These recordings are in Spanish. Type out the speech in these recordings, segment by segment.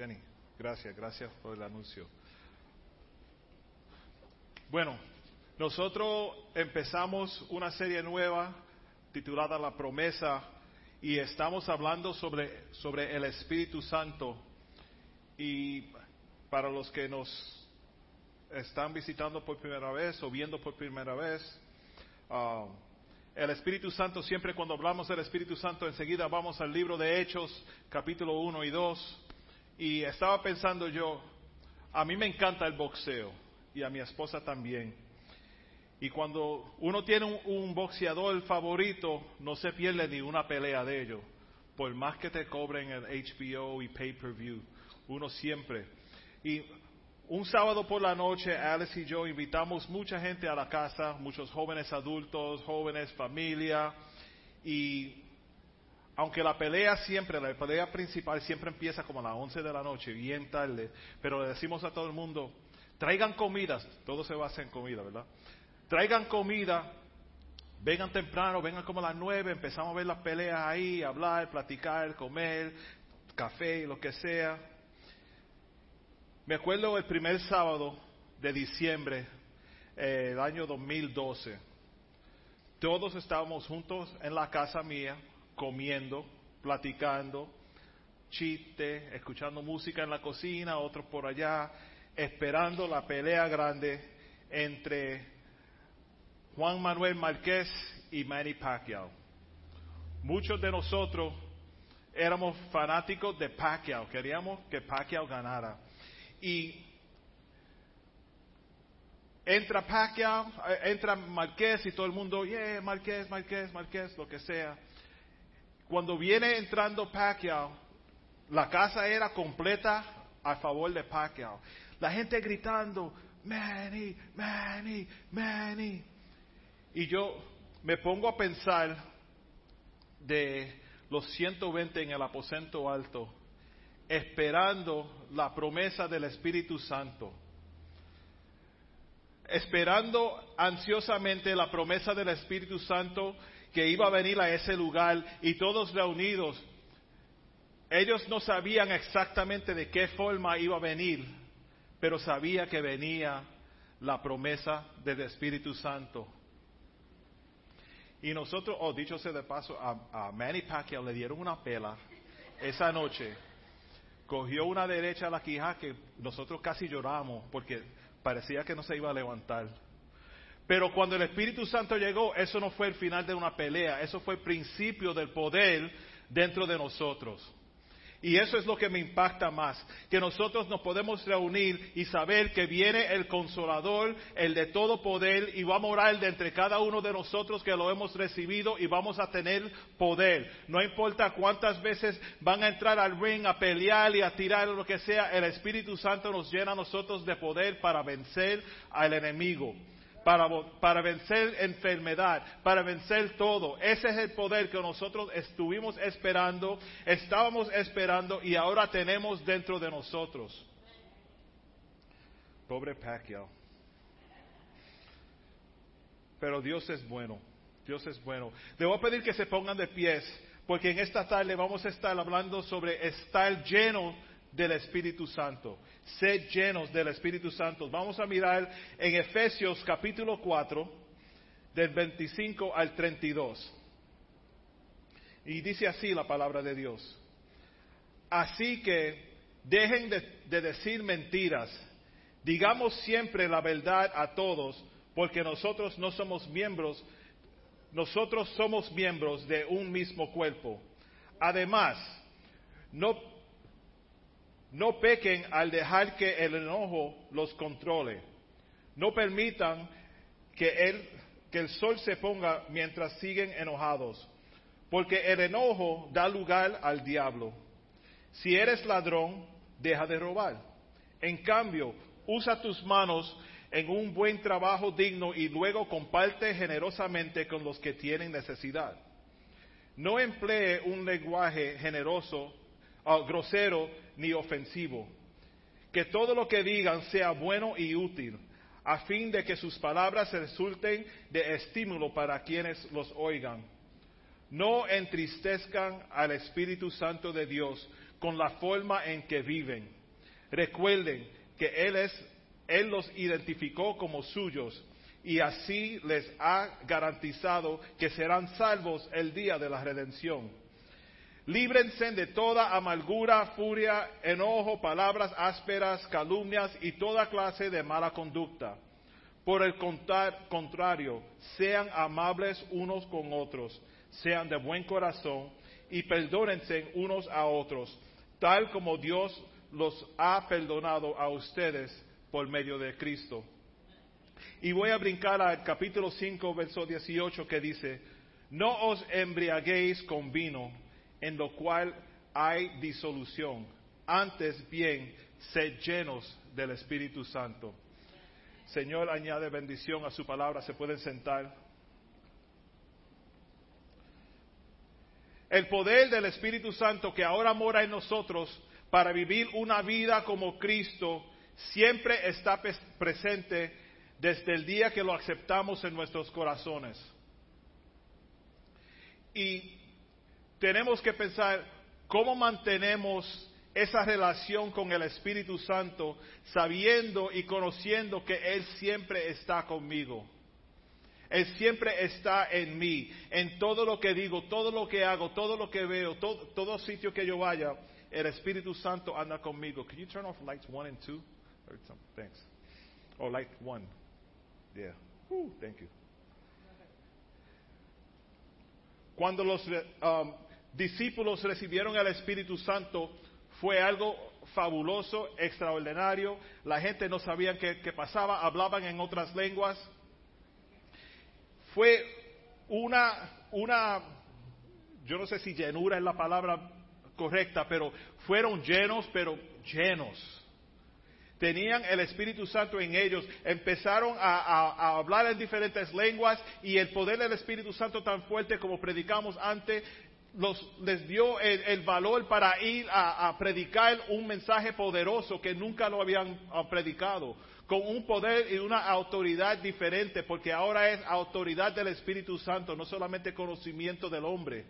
Jenny, gracias, gracias por el anuncio. Bueno, nosotros empezamos una serie nueva titulada La promesa y estamos hablando sobre, sobre el Espíritu Santo. Y para los que nos están visitando por primera vez o viendo por primera vez, uh, el Espíritu Santo, siempre cuando hablamos del Espíritu Santo, enseguida vamos al libro de Hechos, capítulo 1 y 2. Y estaba pensando yo, a mí me encanta el boxeo y a mi esposa también. Y cuando uno tiene un, un, boxeador favorito, no se pierde ni una pelea de ellos. Por más que te cobren el HBO y pay-per-view, uno siempre. Y un sábado por la noche, Alice y yo invitamos mucha gente a la casa, muchos jóvenes adultos, jóvenes, familia. Y aunque la pelea siempre, la pelea principal siempre empieza como a las 11 de la noche, bien tarde, pero le decimos a todo el mundo, traigan comidas, todo se basa en comida, ¿verdad? Traigan comida, vengan temprano, vengan como a las 9, empezamos a ver las peleas ahí, hablar, platicar, comer, café, lo que sea. Me acuerdo el primer sábado de diciembre eh, del año 2012. Todos estábamos juntos en la casa mía, comiendo, platicando, chiste, escuchando música en la cocina, otros por allá, esperando la pelea grande entre Juan Manuel Márquez y Manny Pacquiao. Muchos de nosotros éramos fanáticos de Pacquiao, queríamos que Pacquiao ganara. Y entra Pacquiao, entra Márquez y todo el mundo, yeah, Márquez, Márquez, Márquez, lo que sea. Cuando viene entrando Pacquiao, la casa era completa a favor de Pacquiao. La gente gritando, Manny, Manny, Manny. Y yo me pongo a pensar de los 120 en el aposento alto, esperando la promesa del Espíritu Santo. Esperando ansiosamente la promesa del Espíritu Santo que iba a venir a ese lugar y todos reunidos. Ellos no sabían exactamente de qué forma iba a venir, pero sabía que venía la promesa del Espíritu Santo. Y nosotros, oh, dicho sea de paso, a, Manny Pacquiao le dieron una pela esa noche. Cogió una derecha a la quija que nosotros casi lloramos porque parecía que no se iba a levantar. Pero cuando el Espíritu Santo llegó, eso no fue el final de una pelea, eso fue el principio del poder dentro de nosotros. Y eso es lo que me impacta más, que nosotros nos podemos reunir y saber que viene el consolador, el de todo poder, y va a morar de entre cada uno de nosotros que lo hemos recibido y vamos a tener poder. No importa cuántas veces van a entrar al ring a pelear y a tirar lo que sea, el Espíritu Santo nos llena a nosotros de poder para vencer al enemigo para, para vencer enfermedad, para vencer todo. Ese es el poder que nosotros estuvimos esperando, estábamos esperando y ahora tenemos dentro de nosotros. Pobre Pacquiao. Pero Dios es bueno, Dios es bueno. Le voy a pedir que se pongan de pies, porque en esta tarde vamos a estar hablando sobre estar lleno del Espíritu Santo. Sed llenos del Espíritu Santo. Vamos a mirar en Efesios capítulo 4, del 25 al 32. Y dice así la palabra de Dios. Así que dejen de, de decir mentiras. Digamos siempre la verdad a todos, porque nosotros no somos miembros, nosotros somos miembros de un mismo cuerpo. Además, no no pequen al dejar que el enojo los controle. No permitan que el, que el sol se ponga mientras siguen enojados, porque el enojo da lugar al diablo. Si eres ladrón, deja de robar. En cambio, usa tus manos en un buen trabajo digno y luego comparte generosamente con los que tienen necesidad. No emplee un lenguaje generoso uh, grosero ni ofensivo. Que todo lo que digan sea bueno y útil, a fin de que sus palabras resulten de estímulo para quienes los oigan. No entristezcan al Espíritu Santo de Dios con la forma en que viven. Recuerden que Él, es, Él los identificó como suyos y así les ha garantizado que serán salvos el día de la redención. Líbrense de toda amargura, furia, enojo, palabras ásperas, calumnias y toda clase de mala conducta. Por el contrario, sean amables unos con otros, sean de buen corazón y perdónense unos a otros, tal como Dios los ha perdonado a ustedes por medio de Cristo. Y voy a brincar al capítulo 5, verso 18, que dice, no os embriaguéis con vino, en lo cual hay disolución. Antes bien, sed llenos del Espíritu Santo. Señor, añade bendición a su palabra. Se pueden sentar. El poder del Espíritu Santo que ahora mora en nosotros para vivir una vida como Cristo siempre está presente desde el día que lo aceptamos en nuestros corazones. Y tenemos que pensar cómo mantenemos esa relación con el Espíritu Santo sabiendo y conociendo que Él siempre está conmigo. Él siempre está en mí, en todo lo que digo, todo lo que hago, todo lo que veo, todo, todo sitio que yo vaya, el Espíritu Santo anda conmigo. Can you turn off lights one and two? Thanks. Oh, light one. Yeah. thank you. Cuando los um, discípulos recibieron el Espíritu Santo, fue algo fabuloso, extraordinario. La gente no sabía qué, qué pasaba, hablaban en otras lenguas. Fue una, una, yo no sé si llenura es la palabra correcta, pero fueron llenos, pero llenos tenían el Espíritu Santo en ellos, empezaron a, hablar en diferentes lenguas y el poder del Espíritu Santo tan fuerte como predicamos antes, les dio el, valor para ir a, predicar un mensaje poderoso que nunca lo habían ah, predicado, con un poder y una autoridad diferente, porque ahora es autoridad del Espíritu Santo, no solamente conocimiento del hombre.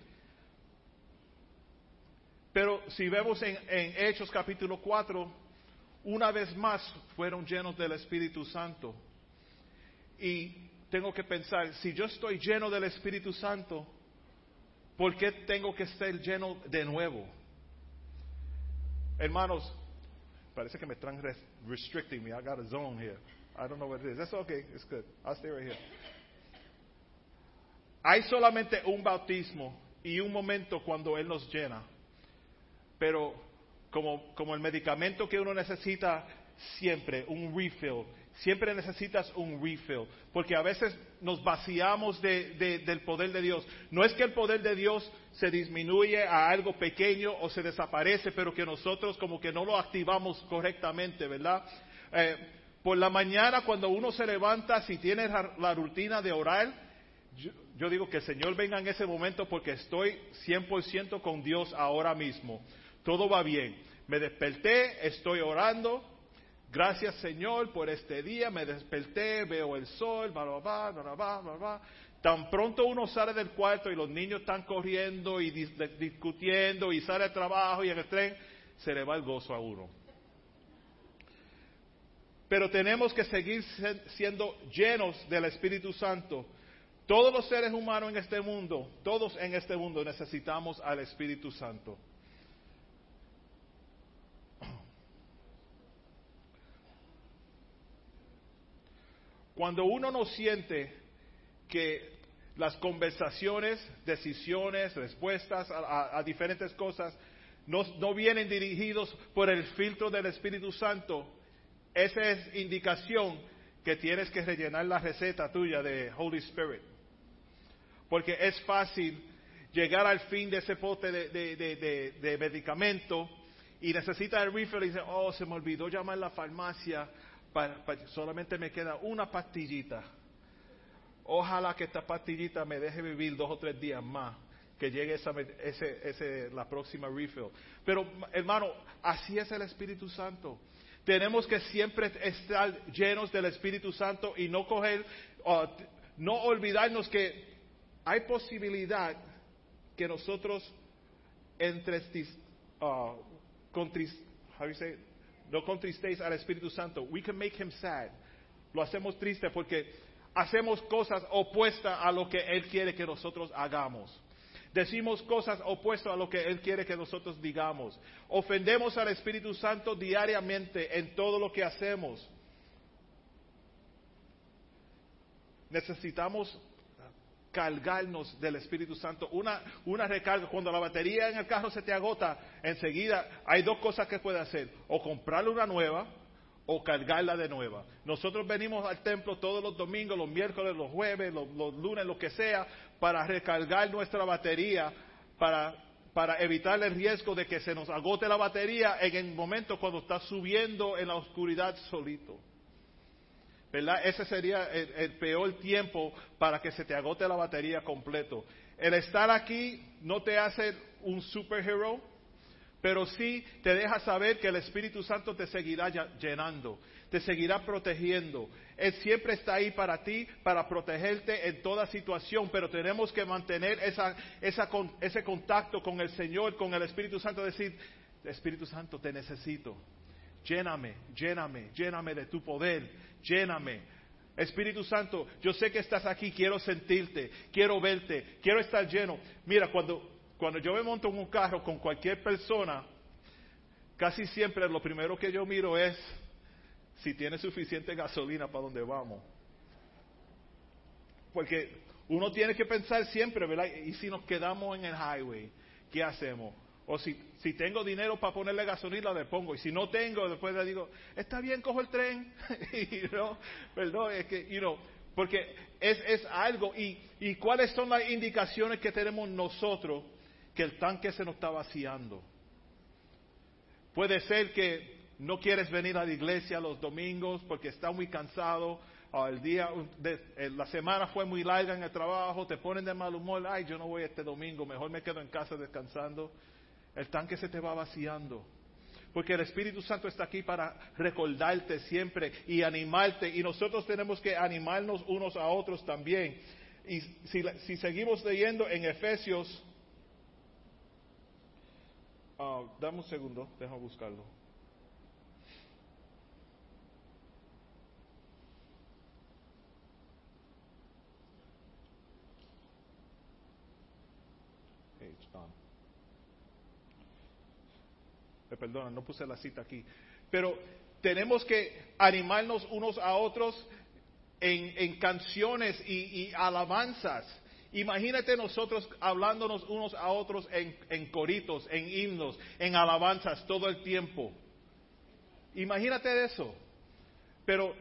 Pero si vemos en, en Hechos capítulo 4, una vez más fueron llenos del Espíritu Santo. Y tengo que pensar, si yo estoy lleno del Espíritu Santo, ¿por qué tengo que ser lleno de nuevo? Hermanos, parece que me están restricting me. I got a zone here. I don't know what it is. That's okay. It's good. I'll stay right here. Hay solamente un bautismo y un momento cuando Él nos llena. Pero como, como el medicamento que uno necesita siempre, un refill. Siempre necesitas un refill, porque a veces nos vaciamos del poder de Dios. No es que el poder de Dios se disminuye a algo pequeño o se desaparece, pero que nosotros como que no lo activamos correctamente, ¿verdad? Eh, por la mañana cuando uno se levanta, si tiene la, rutina de orar, yo, yo, digo que el Señor venga en ese momento porque estoy 100% con Dios ahora mismo todo va bien. Me desperté, estoy orando. Gracias Señor por este día. Me desperté, veo el sol, Tan pronto uno sale del cuarto y los niños están corriendo y discutiendo y sale al trabajo y en el tren, se le va el gozo a uno. Pero tenemos que seguir siendo llenos del Espíritu Santo. Todos los seres humanos en este mundo, todos en este mundo necesitamos al Espíritu Santo. Cuando uno no siente que las conversaciones, decisiones, respuestas a, diferentes cosas no, vienen dirigidos por el filtro del Espíritu Santo, esa es indicación que tienes que rellenar la receta tuya de Holy Spirit. Porque es fácil llegar al fin de ese pote de, de medicamento y necesita el refill y dice, oh, se me olvidó llamar a la farmacia solamente me queda una pastillita. Ojalá que esta pastillita me deje vivir dos o tres días más, que llegue esa, la próxima refill. Pero hermano, así es el Espíritu Santo. Tenemos que siempre estar llenos del Espíritu Santo y no coger, no olvidarnos que hay posibilidad que nosotros entrestis, uh, contris, how you say, no contristéis al Espíritu Santo. We can make him sad. Lo hacemos triste porque hacemos cosas opuestas a lo que Él quiere que nosotros hagamos. Decimos cosas opuestas a lo que Él quiere que nosotros digamos. Ofendemos al Espíritu Santo diariamente en todo lo que hacemos. Necesitamos cargarnos del Espíritu Santo. Una, una recarga, cuando la batería en el carro se te agota, enseguida hay dos cosas que puede hacer. O comprarle una nueva o cargarla de nueva. Nosotros venimos al templo todos los domingos, los miércoles, los jueves, los, lunes, lo que sea, para recargar nuestra batería, para, para evitar el riesgo de que se nos agote la batería en el momento cuando está subiendo en la oscuridad solito. ¿Verdad? Ese sería el, peor tiempo para que se te agote la batería completo. El estar aquí no te hace un superhero, pero sí te deja saber que el Espíritu Santo te seguirá llenando, te seguirá protegiendo. Él siempre está ahí para ti, para protegerte en toda situación, pero tenemos que mantener esa, ese contacto con el Señor, con el Espíritu Santo, decir, Espíritu Santo, te necesito. Lléname, lléname, lléname de tu poder, lléname. Espíritu Santo, yo sé que estás aquí, quiero sentirte, quiero verte, quiero estar lleno. Mira, cuando cuando yo me monto en un carro con cualquier persona, casi siempre lo primero que yo miro es si tiene suficiente gasolina para donde vamos. Porque uno tiene que pensar siempre, ¿verdad? Y si nos quedamos en el highway, ¿qué hacemos? O si, si tengo dinero para ponerle gasolina, le pongo. Y si no tengo, después le digo, está bien, cojo el tren. y no, perdón, es que, you know, porque es, es algo. Y, ¿Y cuáles son las indicaciones que tenemos nosotros que el tanque se nos está vaciando. Puede ser que no quieres venir a la iglesia los domingos porque está muy cansado, el día, de, la semana fue muy larga en el trabajo, te ponen de mal humor, ay, yo no voy este domingo, mejor me quedo en casa descansando. El tanque se te va vaciando. Porque el Espíritu Santo está aquí para recordarte siempre y animarte. Y nosotros tenemos que animarnos unos a otros también. Y si, si seguimos leyendo en Efesios Ah, dame un segundo, deja buscarlo. Me perdona, no puse la cita aquí. Pero tenemos que animarnos unos a otros en, canciones y alabanzas Imagínate nosotros hablándonos unos a otros en, coritos, en himnos, en alabanzas todo el tiempo. Imagínate eso. Pero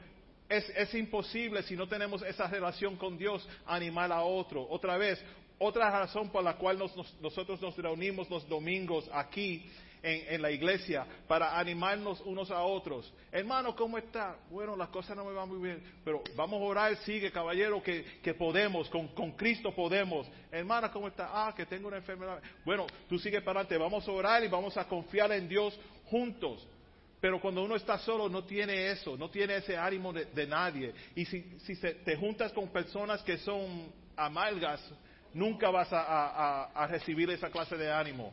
es, imposible si no tenemos esa relación con Dios animar a otro. Otra vez, otra razón por la cual nosotros nos reunimos los domingos aquí en, la iglesia para animarnos unos a otros. Hermano, ¿cómo está? Bueno, las cosas no me van muy bien, pero vamos a orar, sigue, caballero, que, que podemos, con, con, Cristo podemos. Hermana, ¿cómo está? Ah, que tengo una enfermedad. Bueno, tú sigue para adelante, vamos a orar y vamos a confiar en Dios juntos. Pero cuando uno está solo no tiene eso, no tiene ese ánimo de, nadie. Y si, si te juntas con personas que son amargas, nunca vas a recibir esa clase de ánimo.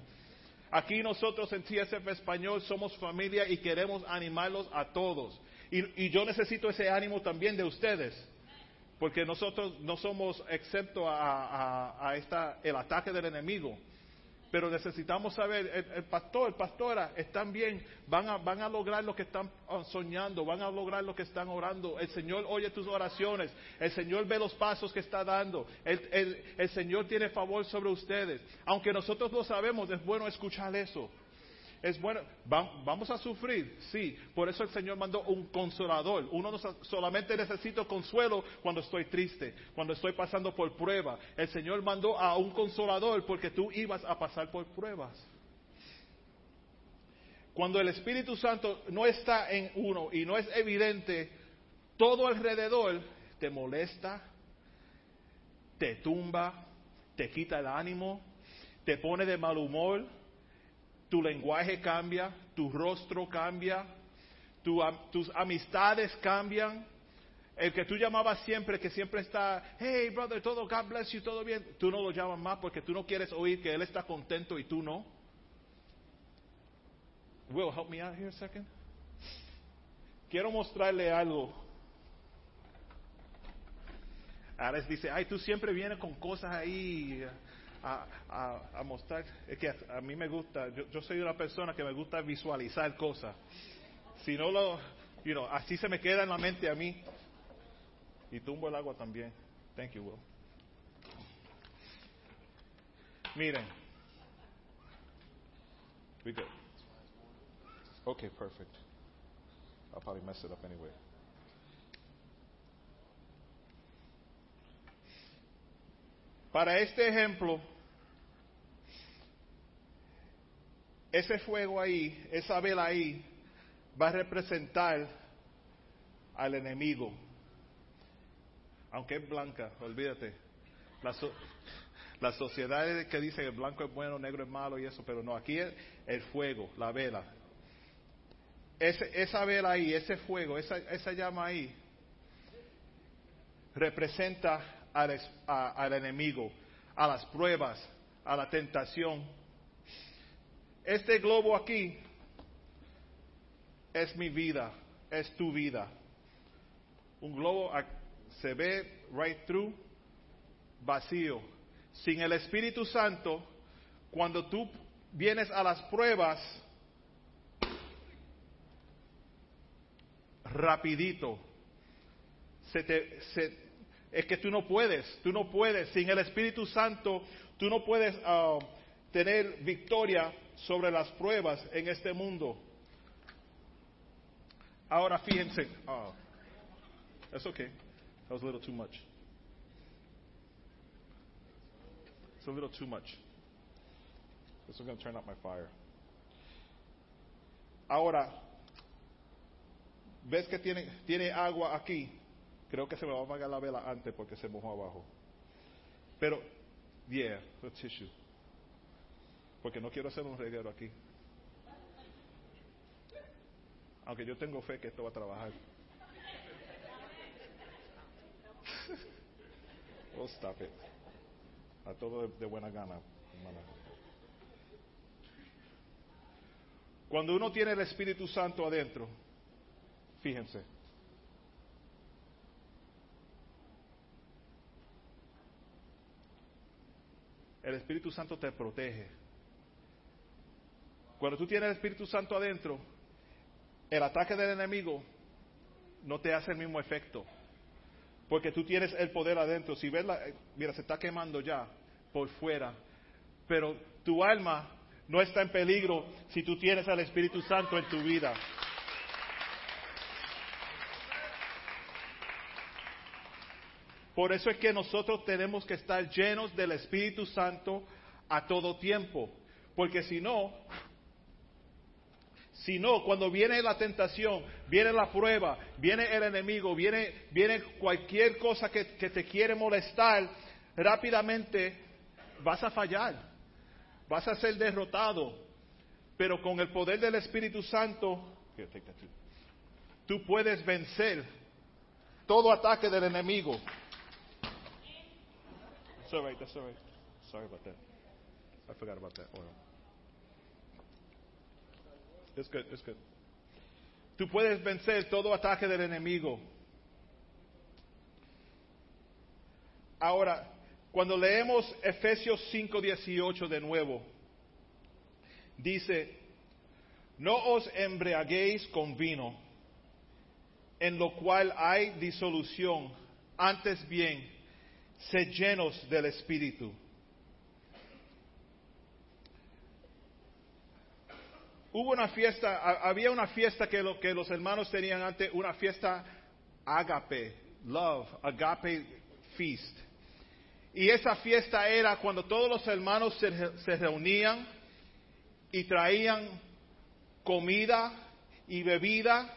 Aquí nosotros en CSF Español somos familia y queremos animarlos a todos. Y, yo necesito ese ánimo también de ustedes, porque nosotros no somos excepto a, esta, el ataque del enemigo. Pero necesitamos saber, el, pastor, pastora, están bien, van a, van a lograr lo que están ah, soñando, van a lograr lo que están orando. El Señor oye tus oraciones, el Señor ve los pasos que está dando, el, el Señor tiene favor sobre ustedes. Aunque nosotros lo sabemos, es bueno escuchar eso. Es bueno, vamos a sufrir, sí. Por eso el Señor mandó un consolador. Uno no solamente necesita consuelo cuando estoy triste, cuando estoy pasando por prueba. El Señor mandó a un consolador porque tú ibas a pasar por pruebas. Cuando el Espíritu Santo no está en uno y no es evidente, todo alrededor te molesta, te tumba, te quita el ánimo, te pone de mal humor, tu lenguaje cambia, tu rostro cambia, tus amistades cambian, El que tú llamabas siempre, que siempre está, hey brother, todo, God bless you, todo bien. Tú no lo llamas más porque tú no quieres oír que él está contento y tú no. Will, help me out here a second. Quiero mostrarle algo. Alex dice, ay, tú siempre vienes con cosas ahí a, a, a mostrar. Es que a, mí me gusta, yo, yo, soy una persona que me gusta visualizar cosas. Si no lo, you know, así se me queda en la mente a mí. Y tumbo el agua también. Thank you, Will. Miren. We good. Okay, perfect. I'll probably mess it up anyway. Para este ejemplo, ese fuego ahí, esa vela ahí, va a representar al enemigo. Aunque es blanca, olvídate. La, so, la sociedad que dice que el blanco es bueno, negro es malo y eso, pero no, aquí es el fuego, la vela. Ese, esa vela ahí, ese fuego, esa, esa llama ahí, representa al, al enemigo, a las pruebas, a la tentación. Este globo aquí es mi vida, es tu vida. Un globo se ve right through, vacío. Sin el Espíritu Santo, cuando tú vienes a las pruebas, rapidito, se te, se, es que tú no puedes, tú no puedes, sin el Espíritu Santo, tú no puedes uh, tener victoria sobre las pruebas en este mundo. Ahora fíjense, oh, that's okay. That was a little too much. It's a little too much. This is going to turn up my fire. Ahora, ¿ves que tiene, tiene agua aquí? Creo que se me va a apagar la vela antes porque se mojó abajo. Pero, yeah, the tissue. Porque no quiero hacer un reguero aquí. Aunque yo tengo fe que esto va a trabajar. oh, stop it. A todo de, buena gana. Cuando uno tiene el Espíritu Santo adentro, fíjense. El Espíritu Santo te protege. Cuando tú tienes el Espíritu Santo adentro, el ataque del enemigo no te hace el mismo efecto. Porque tú tienes el poder adentro. Si ves la, mira, se está quemando ya por fuera. Pero tu alma no está en peligro si tú tienes al Espíritu Santo en tu vida. Por eso es que nosotros tenemos que estar llenos del Espíritu Santo a todo tiempo. Porque si no, si no, cuando viene la tentación, viene la prueba, viene el enemigo, viene, viene cualquier cosa que, te quiere molestar, rápidamente vas a fallar, vas a ser derrotado. Pero con el poder del Espíritu Santo, tú puedes vencer todo ataque del enemigo. That's all. Sorry about that. I forgot about that oil. It's good, it's good. Tú puedes vencer todo ataque del enemigo. Ahora, cuando leemos Efesios 5:18 de nuevo, dice, no os embriaguéis con vino, en lo cual hay disolución, antes bien, sed llenos del Espíritu. Hubo una fiesta, había una fiesta que, lo, que los hermanos tenían antes, una fiesta agape, love, agape feast. Y esa fiesta era cuando todos los hermanos se, se reunían y traían comida y bebida.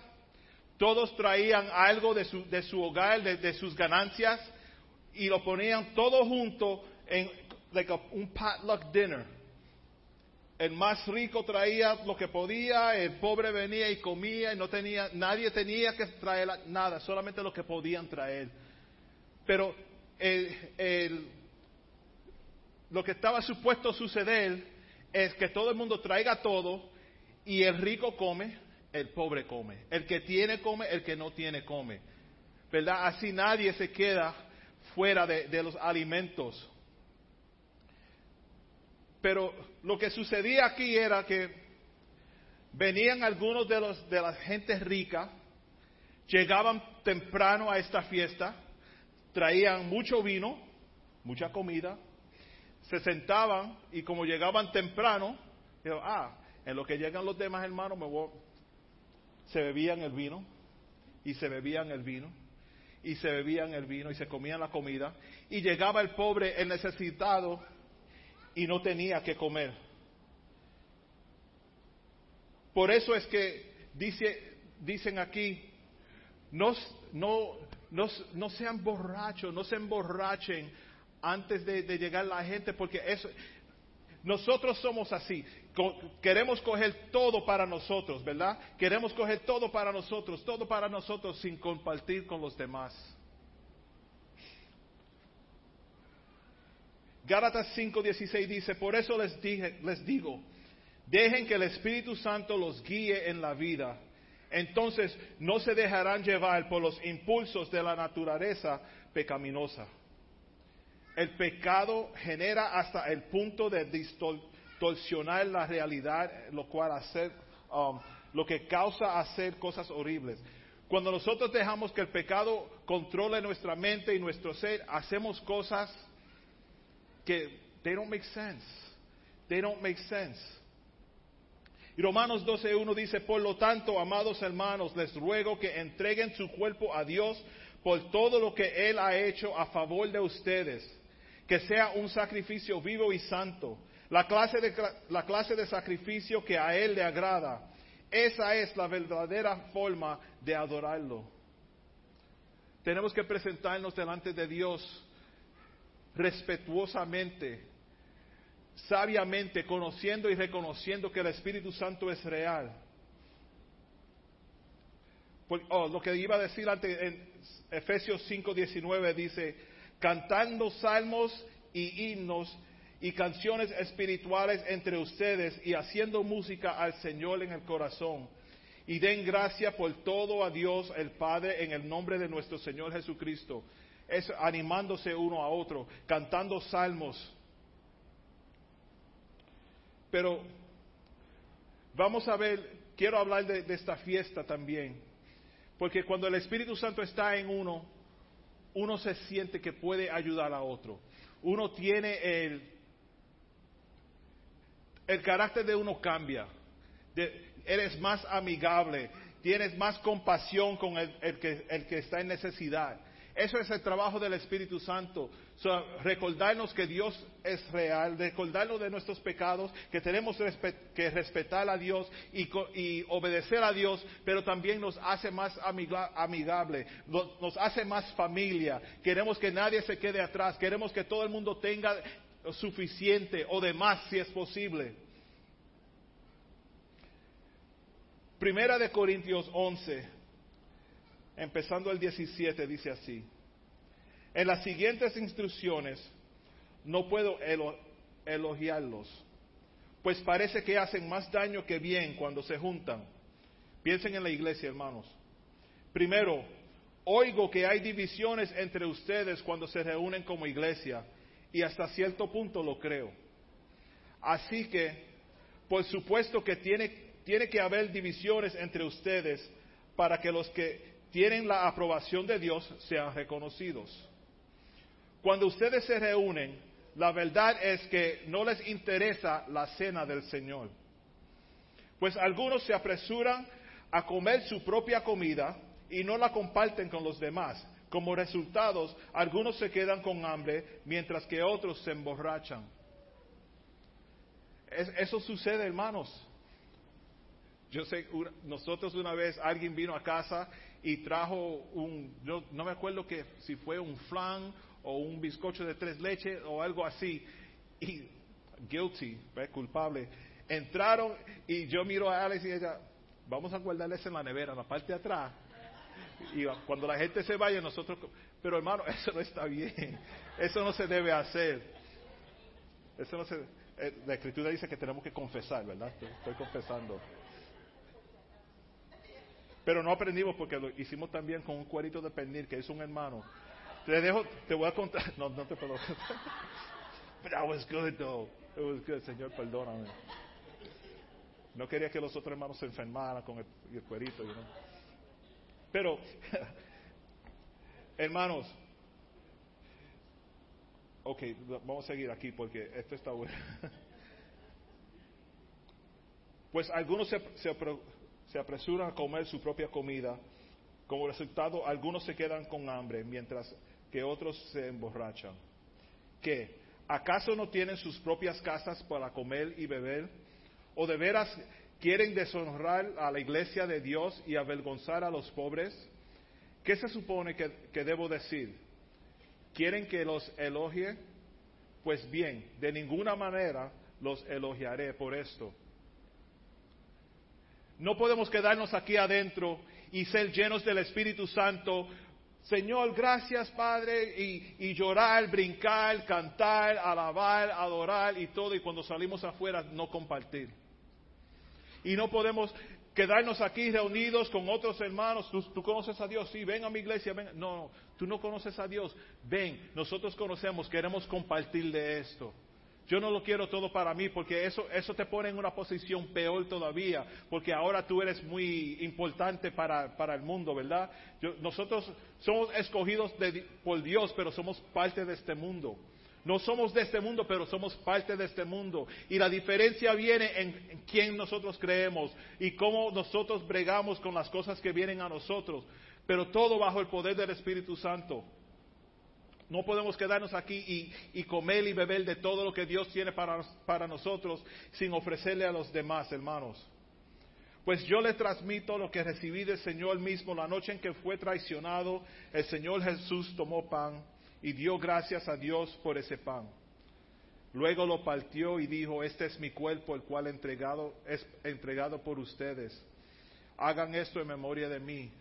Todos traían algo de su, de su hogar, de, sus ganancias, y lo ponían todo junto en like a, un potluck dinner. El más rico traía lo que podía, el pobre venía y comía y no tenía, nadie tenía que traer nada, solamente lo que podían traer. Pero lo que estaba supuesto suceder es que todo el mundo traiga todo y el rico come, el pobre come. El que tiene come, el que no tiene come. ¿Verdad? Así nadie se queda fuera de, los alimentos. Pero lo que sucedía aquí era que venían algunos de, los, de la gente rica, llegaban temprano a esta fiesta, traían mucho vino, mucha comida, se sentaban y como llegaban temprano, ah, en lo que llegan los demás hermanos, me voy. se bebían el vino y se bebían el vino y se bebían el vino y se comían la comida y llegaba el pobre, el necesitado y no tenía que comer. Por eso es que dice, dicen aquí, no, no, no, sean borrachos, no se emborrachen antes de, de llegar la gente, porque eso, nosotros somos así. Queremos coger todo para nosotros, ¿verdad? Queremos coger todo para nosotros, todo para nosotros sin compartir con los demás. Gálatas 5:16 dice, por eso les, dije, les digo, dejen que el Espíritu Santo los guíe en la vida. Entonces no se dejarán llevar por los impulsos de la naturaleza pecaminosa el pecado genera hasta el punto de distorsionar la realidad, lo cual hacer, um, lo que causa hacer cosas horribles. Cuando nosotros dejamos que el pecado controle nuestra mente y nuestro ser, hacemos cosas que they don't make sense. They don't make sense. Y Romanos 12.1 dice, por lo tanto, amados hermanos, les ruego que entreguen su cuerpo a Dios por todo lo que Él ha hecho a favor de ustedes que sea un sacrificio vivo y santo, la clase de, la clase de sacrificio que a Él le agrada. Esa es la verdadera forma de adorarlo. Tenemos que presentarnos delante de Dios respetuosamente, sabiamente, conociendo y reconociendo que el Espíritu Santo es real. Oh, lo que iba a decir antes en Efesios 5:19 dice, cantando salmos y himnos y canciones espirituales entre ustedes y haciendo música al Señor en el corazón. Y den gracia por todo a Dios el Padre en el nombre de nuestro Señor Jesucristo. Es animándose uno a otro, cantando salmos. Pero vamos a ver, quiero hablar de, de esta fiesta también. Porque cuando el Espíritu Santo está en uno, uno se siente que puede ayudar a otro. Uno tiene el, el carácter de uno cambia. eres más amigable, tienes más compasión con el, que, el que está en necesidad. Eso es el trabajo del Espíritu Santo. recordarnos que Dios es real, recordarnos de nuestros pecados, que tenemos que respetar a Dios y, obedecer a Dios, pero también nos hace más amigable, nos hace más familia. Queremos que nadie se quede atrás, queremos que todo el mundo tenga suficiente o de más si es posible. Primera de Corintios 11, empezando el 17, dice así. En las siguientes instrucciones no puedo elogiarlos, pues parece que hacen más daño que bien cuando se juntan. Piensen en la iglesia, hermanos. Primero, oigo que hay divisiones entre ustedes cuando se reúnen como iglesia, y hasta cierto punto lo creo. Así que, por supuesto que tiene, tiene que haber divisiones entre ustedes para que los que tienen la aprobación de Dios sean reconocidos. Cuando ustedes se reúnen, la verdad es que no les interesa la cena del Señor. Pues algunos se apresuran a comer su propia comida y no la comparten con los demás. Como resultado, algunos se quedan con hambre mientras que otros se emborrachan. eso sucede, hermanos. Yo sé, nosotros una vez alguien vino a casa y trajo un, yo no me acuerdo que si fue un flan o un bizcocho de tres leches o algo así, y guilty, culpable, entraron y yo miro a Alex y ella, vamos a guardarles en la nevera, en la parte de atrás. Y cuando la gente se vaya, nosotros... Pero hermano, eso no está bien. Eso no se debe hacer. Eso no se... Eh, la escritura dice que tenemos que confesar, ¿verdad? Estoy confesando. Pero no aprendimos porque lo hicimos también con un cuerito de pernil que es un hermano. Te dejo, te voy a contar. No, no te puedo. But that was good though. It was good, Señor, perdóname. No quería que los otros hermanos se enfermaran con el, cuerito. Pero, hermanos, ok, vamos a seguir aquí porque esto está bueno. Pues algunos se, se, se apresuran a comer su propia comida. Como resultado, algunos se quedan con hambre, mientras que otros se emborrachan. ¿Qué? ¿Acaso no tienen sus propias casas para comer y beber? ¿O de veras quieren deshonrar a la iglesia de Dios y avergonzar a los pobres? ¿Qué se supone que, que debo decir? ¿Quieren que los elogie? Pues bien, de ninguna manera los elogiaré por esto no podemos quedarnos aquí adentro y ser llenos del Espíritu Santo. Señor, gracias Padre, y, llorar, brincar, cantar, alabar, adorar y todo, y cuando salimos afuera no compartir. Y no podemos quedarnos aquí reunidos con otros hermanos. ¿Tú, conoces a Dios? Sí, ven a mi iglesia. Ven. No, tú no conoces a Dios. Ven, nosotros conocemos, queremos compartir de esto. Yo no lo quiero todo para mí porque eso, eso te pone en una posición peor todavía, porque ahora tú eres muy importante para, para el mundo, ¿verdad? nosotros somos escogidos por Dios, pero somos parte de este mundo. No somos de este mundo, pero somos parte de este mundo. Y la diferencia viene en quién nosotros creemos y cómo nosotros bregamos con las cosas que vienen a nosotros. Pero todo bajo el poder del Espíritu Santo. No podemos quedarnos aquí y, comer y beber de todo lo que Dios tiene para, para nosotros sin ofrecerle a los demás, hermanos. Pues yo le transmito lo que recibí del Señor mismo la noche en que fue traicionado. El Señor Jesús tomó pan y dio gracias a Dios por ese pan. Luego lo partió y dijo, este es mi cuerpo, el cual entregado, es entregado por ustedes. Hagan esto en memoria de mí.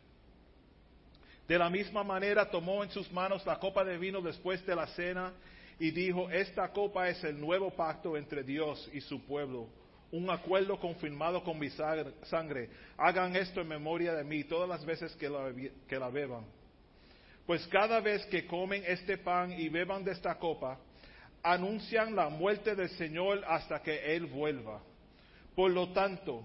De la misma manera tomó en sus manos la copa de vino después de la cena y dijo, esta copa es el nuevo pacto entre Dios y su pueblo, un acuerdo confirmado con mi sangre. Hagan esto en memoria de mí todas las veces que la, beban. Pues cada vez que comen este pan y beban de esta copa, anuncian la muerte del Señor hasta que Él vuelva. Por lo tanto,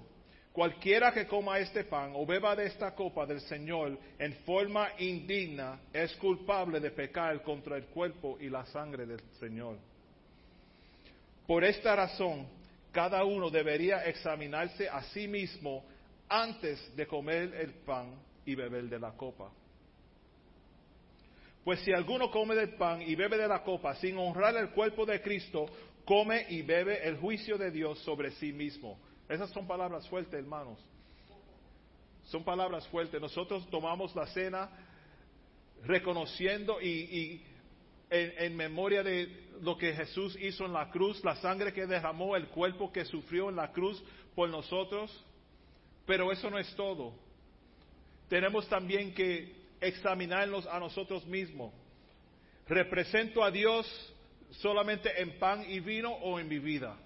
Cualquiera que coma este pan o beba de esta copa del Señor en forma indigna es culpable de pecar contra el cuerpo y la sangre del Señor. Por esta razón, cada uno debería examinarse a sí mismo antes de comer el pan y beber de la copa. Pues si alguno come del pan y bebe de la copa sin honrar el cuerpo de Cristo, come y bebe el juicio de Dios sobre sí mismo. Esas son palabras fuertes, hermanos. Son palabras fuertes. Nosotros tomamos la cena reconociendo y, en, memoria de lo que Jesús hizo en la cruz, la sangre que derramó, el cuerpo que sufrió en la cruz por nosotros. Pero eso no es todo. Tenemos también que examinarnos a nosotros mismos. ¿Represento a Dios solamente en pan y vino o en mi vida?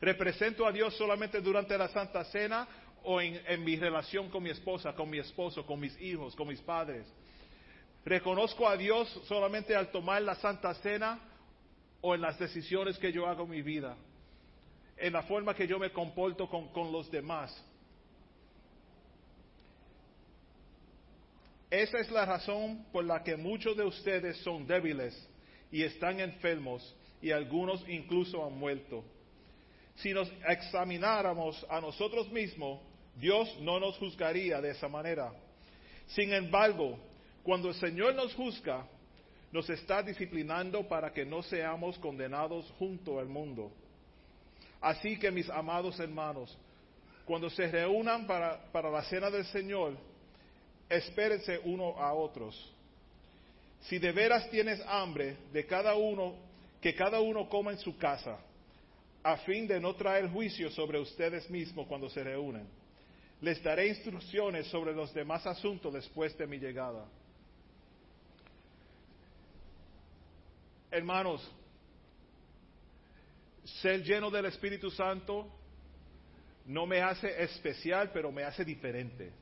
¿Represento a Dios solamente durante la Santa Cena o en, mi relación con mi esposa, con mi esposo, con mis hijos, con mis padres? ¿Reconozco a Dios solamente al tomar la Santa Cena o en las decisiones que yo hago en mi vida? En la forma que yo me comporto con, con los demás. Esa es la razón por la que muchos de ustedes son débiles y están enfermos y algunos incluso han muerto si nos examináramos a nosotros mismos, Dios no nos juzgaría de esa manera. Sin embargo, cuando el Señor nos juzga, nos está disciplinando para que no seamos condenados junto al mundo. Así que mis amados hermanos, cuando se reúnan para, para la cena del Señor, espérense uno a otros. Si de veras tienes hambre, de cada uno, que cada uno coma en su casa a fin de no traer juicio sobre ustedes mismos cuando se reúnen. Les daré instrucciones sobre los demás asuntos después de mi llegada. Hermanos, ser lleno del Espíritu Santo no me hace especial, pero me hace diferente.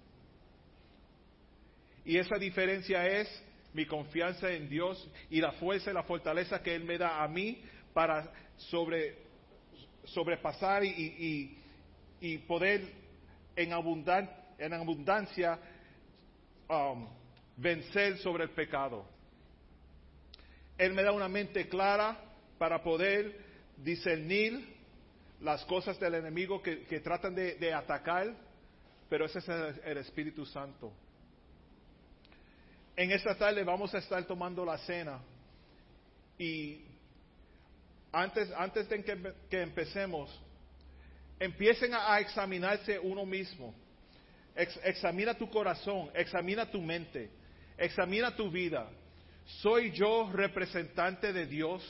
Y esa diferencia es mi confianza en Dios y la fuerza y la fortaleza que Él me da a mí para sobre, sobrepasar y, poder en, en abundancia um, vencer sobre el pecado. Él me da una mente clara para poder discernir las cosas del enemigo que, tratan de, atacar, pero ese es el, Espíritu Santo. En esta tarde vamos a estar tomando la cena y antes, antes de que, empecemos, empiecen a, examinarse uno mismo. examina tu corazón, examina tu mente, examina tu vida. ¿Soy yo representante de Dios?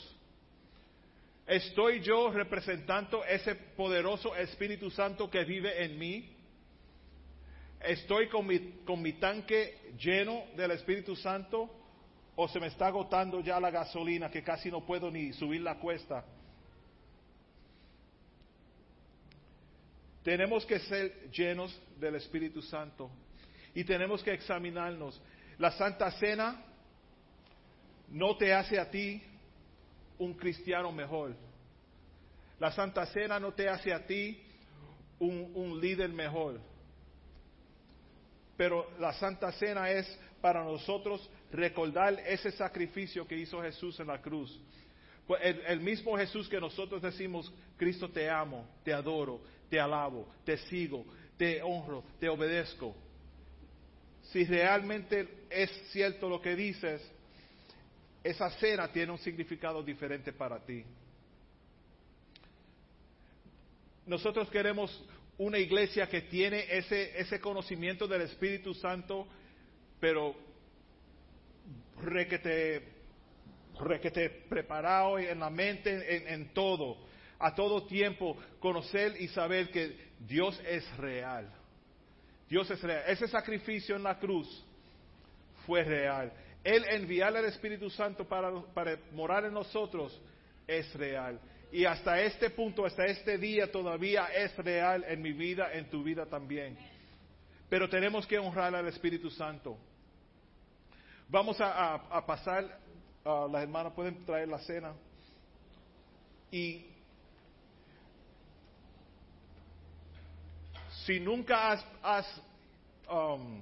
¿Estoy yo representando ese poderoso Espíritu Santo que vive en mí? ¿Estoy con mi, tanque lleno del Espíritu Santo? ¿O se me está agotando ya la gasolina que casi no puedo ni subir la cuesta? Tenemos que ser llenos del Espíritu Santo y tenemos que examinarnos. La Santa Cena no te hace a ti un cristiano mejor. La Santa Cena no te hace a ti un, líder mejor. Pero la Santa Cena es para nosotros recordar ese sacrificio que hizo Jesús en la cruz. Pues el, mismo Jesús que nosotros decimos, Cristo te amo, te adoro, te alabo, te sigo, te honro, te obedezco. Si realmente es cierto lo que dices, esa cena tiene un significado diferente para ti. Nosotros queremos una iglesia que tiene ese, ese conocimiento del Espíritu Santo, pero requete, requete preparado en la mente, en, en todo, a todo tiempo, conocer y saber que Dios es real. Dios es real. Ese sacrificio en la cruz fue real. El enviar al Espíritu Santo para, morar en nosotros es real. Y hasta este punto, hasta este día todavía es real en mi vida, en tu vida también. Pero tenemos que honrar al Espíritu Santo. Vamos a, pasar, las hermanas pueden traer la cena. Y si nunca has, um,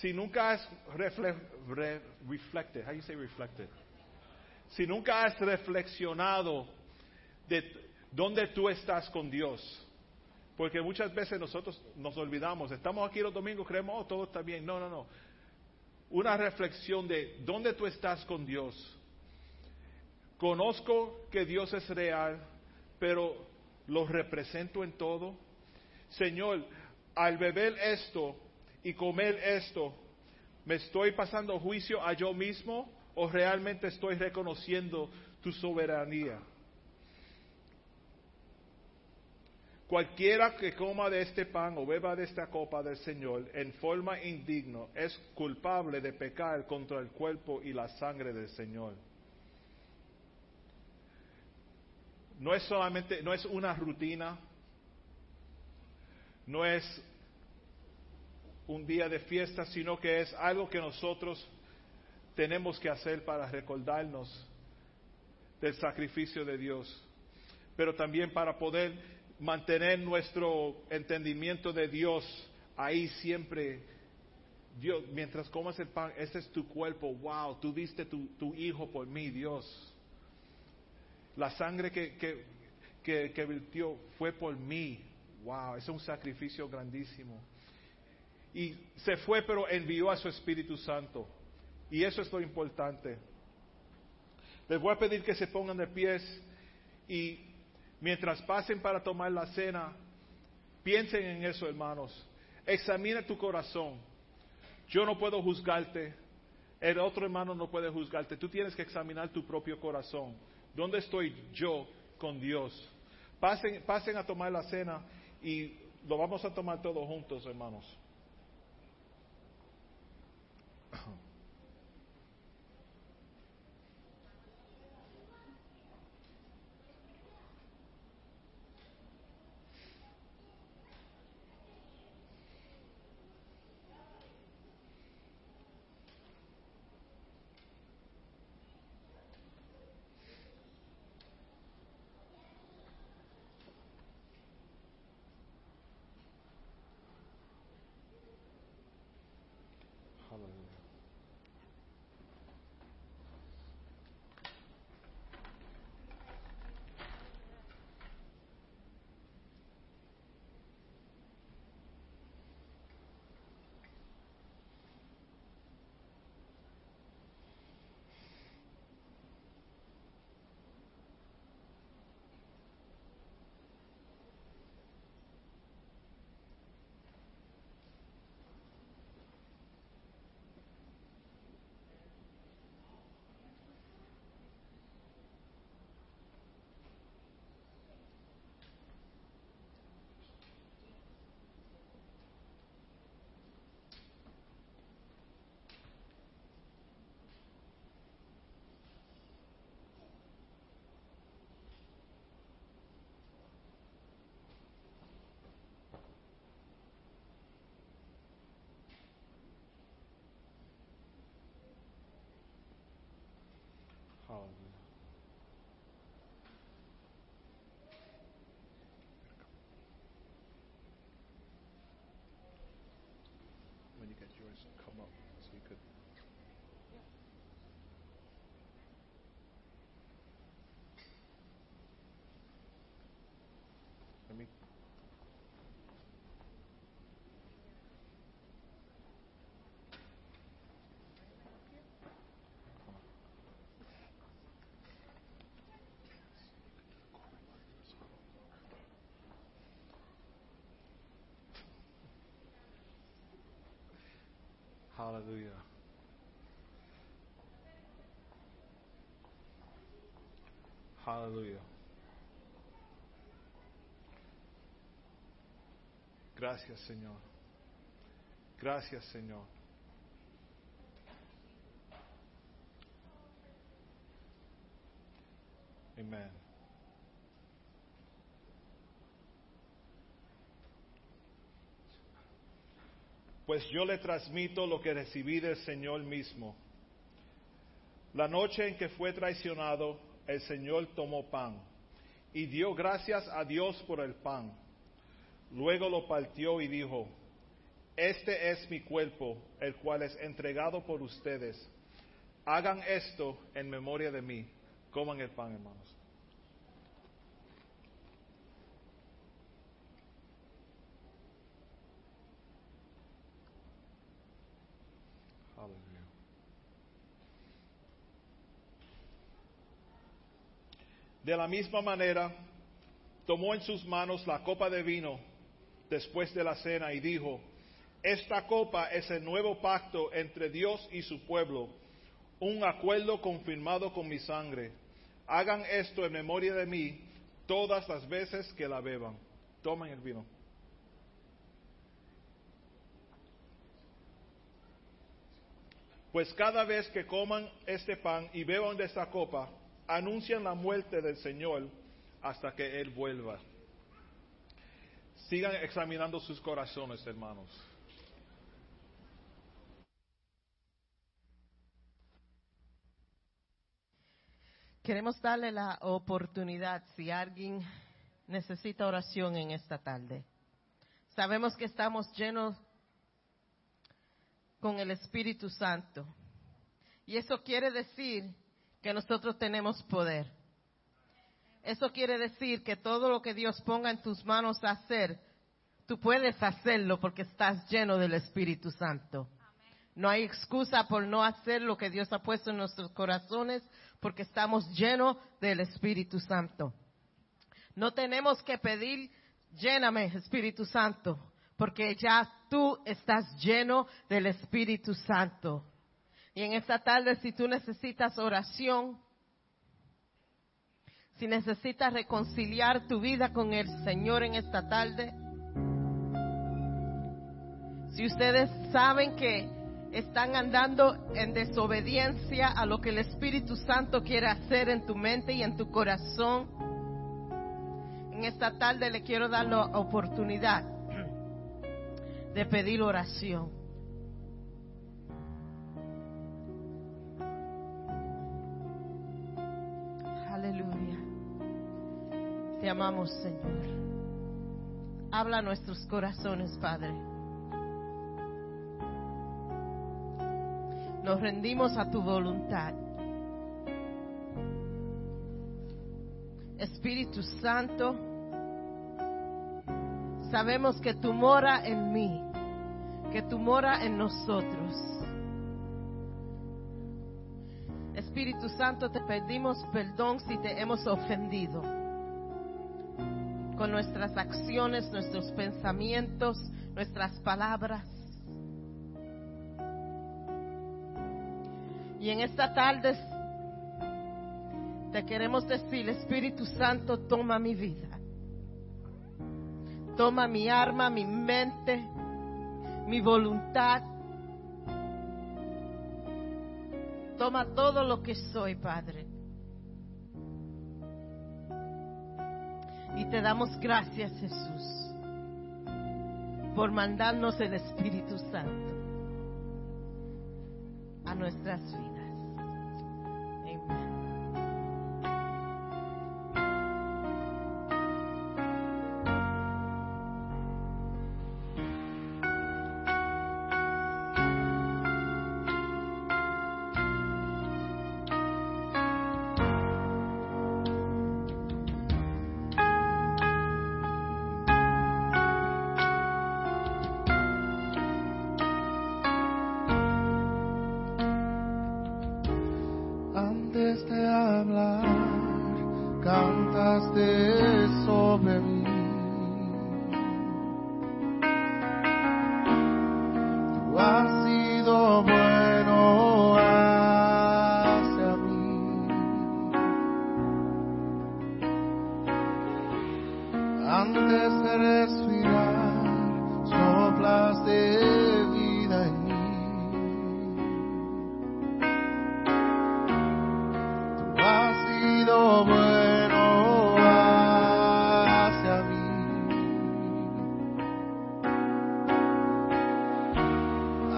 si nunca has reflected, how you say reflected? Si nunca has reflexionado de dónde tú estás con Dios, porque muchas veces nosotros nos olvidamos, estamos aquí los domingos, creemos, oh, todo está bien. No, no, no. Una reflexión de dónde tú estás con Dios. Conozco que Dios es real, pero lo represento en todo. Señor, al beber esto, y comer esto, ¿me estoy pasando juicio a yo mismo o realmente estoy reconociendo tu soberanía? Cualquiera que coma de este pan o beba de esta copa del Señor en forma indigna es culpable de pecar contra el cuerpo y la sangre del Señor. No es solamente, no es una rutina, no es un día de fiesta, sino que es algo que nosotros tenemos que hacer para recordarnos del sacrificio de Dios, pero también para poder mantener nuestro entendimiento de Dios ahí siempre. Dios, mientras comas el pan, ese es tu cuerpo, wow, tú diste tu, tu hijo por mí, Dios. La sangre que, que, que, que virtió fue por mí, wow, es un sacrificio grandísimo y se fue, pero envió a su Espíritu Santo. Y eso es lo importante. Les voy a pedir que se pongan de pies y mientras pasen para tomar la cena, piensen en eso, hermanos. Examina tu corazón. Yo no puedo juzgarte. El otro hermano no puede juzgarte. Tú tienes que examinar tu propio corazón. ¿Dónde estoy yo con Dios. Pasen, pasen a tomar la cena y lo vamos a tomar todos juntos, hermanos. Come up so you could. Hallelujah. Hallelujah. Gracias, Señor. Gracias, Señor. Amen. Pues yo le transmito lo que recibí del Señor mismo. La noche en que fue traicionado, el Señor tomó pan y dio gracias a Dios por el pan. Luego lo partió y dijo, Este es mi cuerpo, el cual es entregado por ustedes. Hagan esto en memoria de mí. Coman el pan, hermanos. De la misma manera, tomó en sus manos la copa de vino después de la cena y dijo, esta copa es el nuevo pacto entre Dios y su pueblo, un acuerdo confirmado con mi sangre. Hagan esto en memoria de mí todas las veces que la beban. Tomen el vino. Pues cada vez que coman este pan y beban de esta copa, anuncian la muerte del Señor hasta que Él vuelva. Sigan examinando sus corazones, hermanos. Queremos darle la oportunidad si alguien necesita oración en esta tarde. Sabemos que estamos llenos con el Espíritu Santo. Y eso quiere decir que nosotros tenemos poder. Eso quiere decir que todo lo que Dios ponga en tus manos a hacer, tú puedes hacerlo porque estás lleno del Espíritu Santo. No hay excusa por no hacer lo que Dios ha puesto en nuestros corazones porque estamos llenos del Espíritu Santo. No tenemos que pedir, lléname, Espíritu Santo, porque ya tú estás lleno del Espíritu Santo. Y en esta tarde, si tú necesitas oración, Si necesitas reconciliar tu vida con el Señor en esta tarde. Si ustedes saben que están andando en desobediencia a lo que el Espíritu Santo quiere hacer en tu mente y en tu corazón, en esta tarde le quiero dar la oportunidad de pedir oración. Te amamos, Señor. Habla nuestros corazones, Padre. Nos rendimos a tu voluntad. Espíritu Santo, sabemos que tú mora en mí, que tú mora en nosotros. Espíritu Santo, te pedimos perdón si te hemos ofendido con nuestras acciones, nuestros pensamientos, nuestras palabras. Y en esta tarde te queremos decir, Espíritu Santo, toma mi vida. Toma mi arma, mi mente, mi voluntad. Toma todo lo que soy, Padre. Y te damos gracias, Jesús, por mandarnos el Espíritu Santo a nuestras vidas. Antes de respirar, soplaste vida en mí. Tú has sido bueno hacia mí.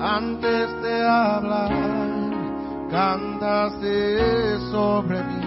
Antes de hablar, cantaste sobre mí.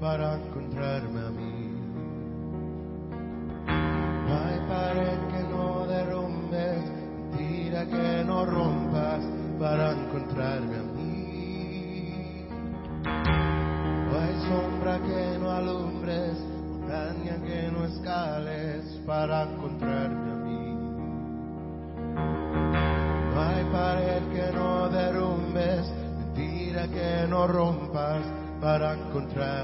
para encontrarme a mí. No hay pared que no derrumbes, mentira que no rompas para encontrarme a mí. No hay sombra que no alumbres, montaña que no escales para encontrarme a mí. encontrar.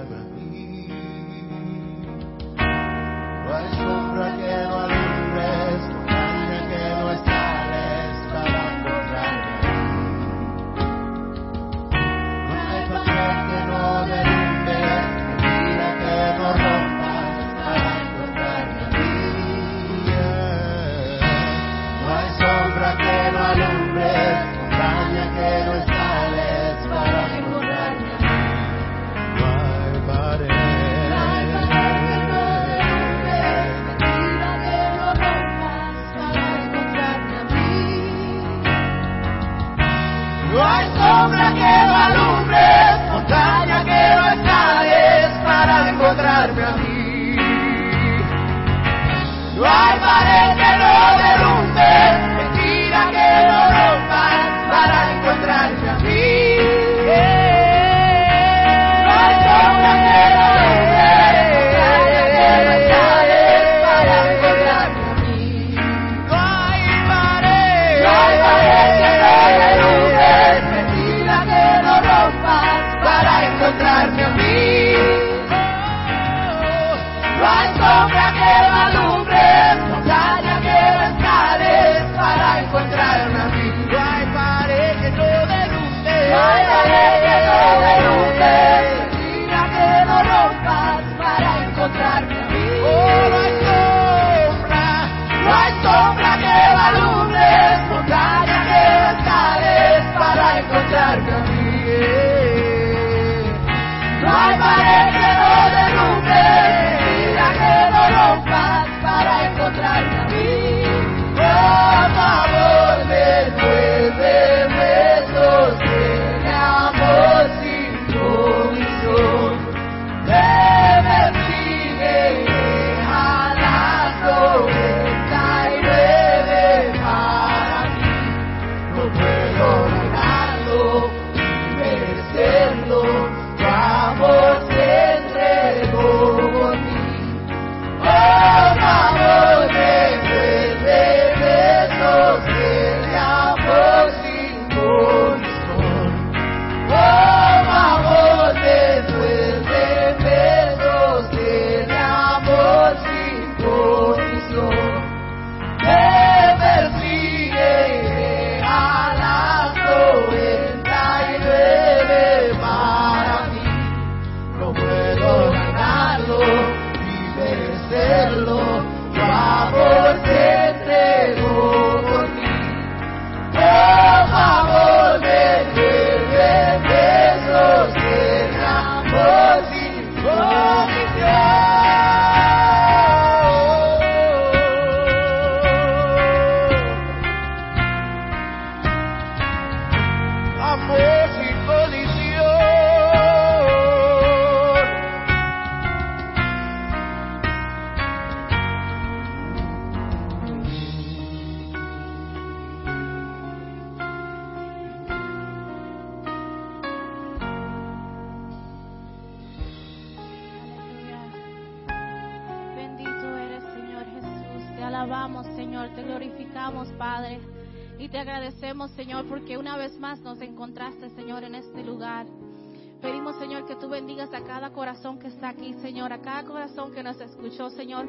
Señor, a cada corazón que nos escuchó, Señor,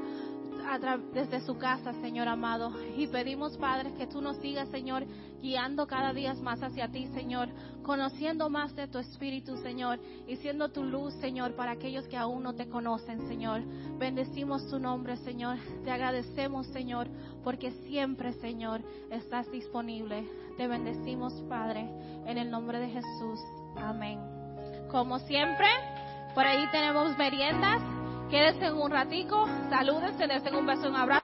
desde su casa, Señor amado. Y pedimos, Padre, que tú nos sigas, Señor, guiando cada día más hacia ti, Señor, conociendo más de tu Espíritu, Señor, y siendo tu luz, Señor, para aquellos que aún no te conocen, Señor. Bendecimos tu nombre, Señor. Te agradecemos, Señor, porque siempre, Señor, estás disponible. Te bendecimos, Padre, en el nombre de Jesús. Amén. Como siempre, por ahí tenemos meriendas. Quédense un ratico, salúdense, dense un beso, un abrazo.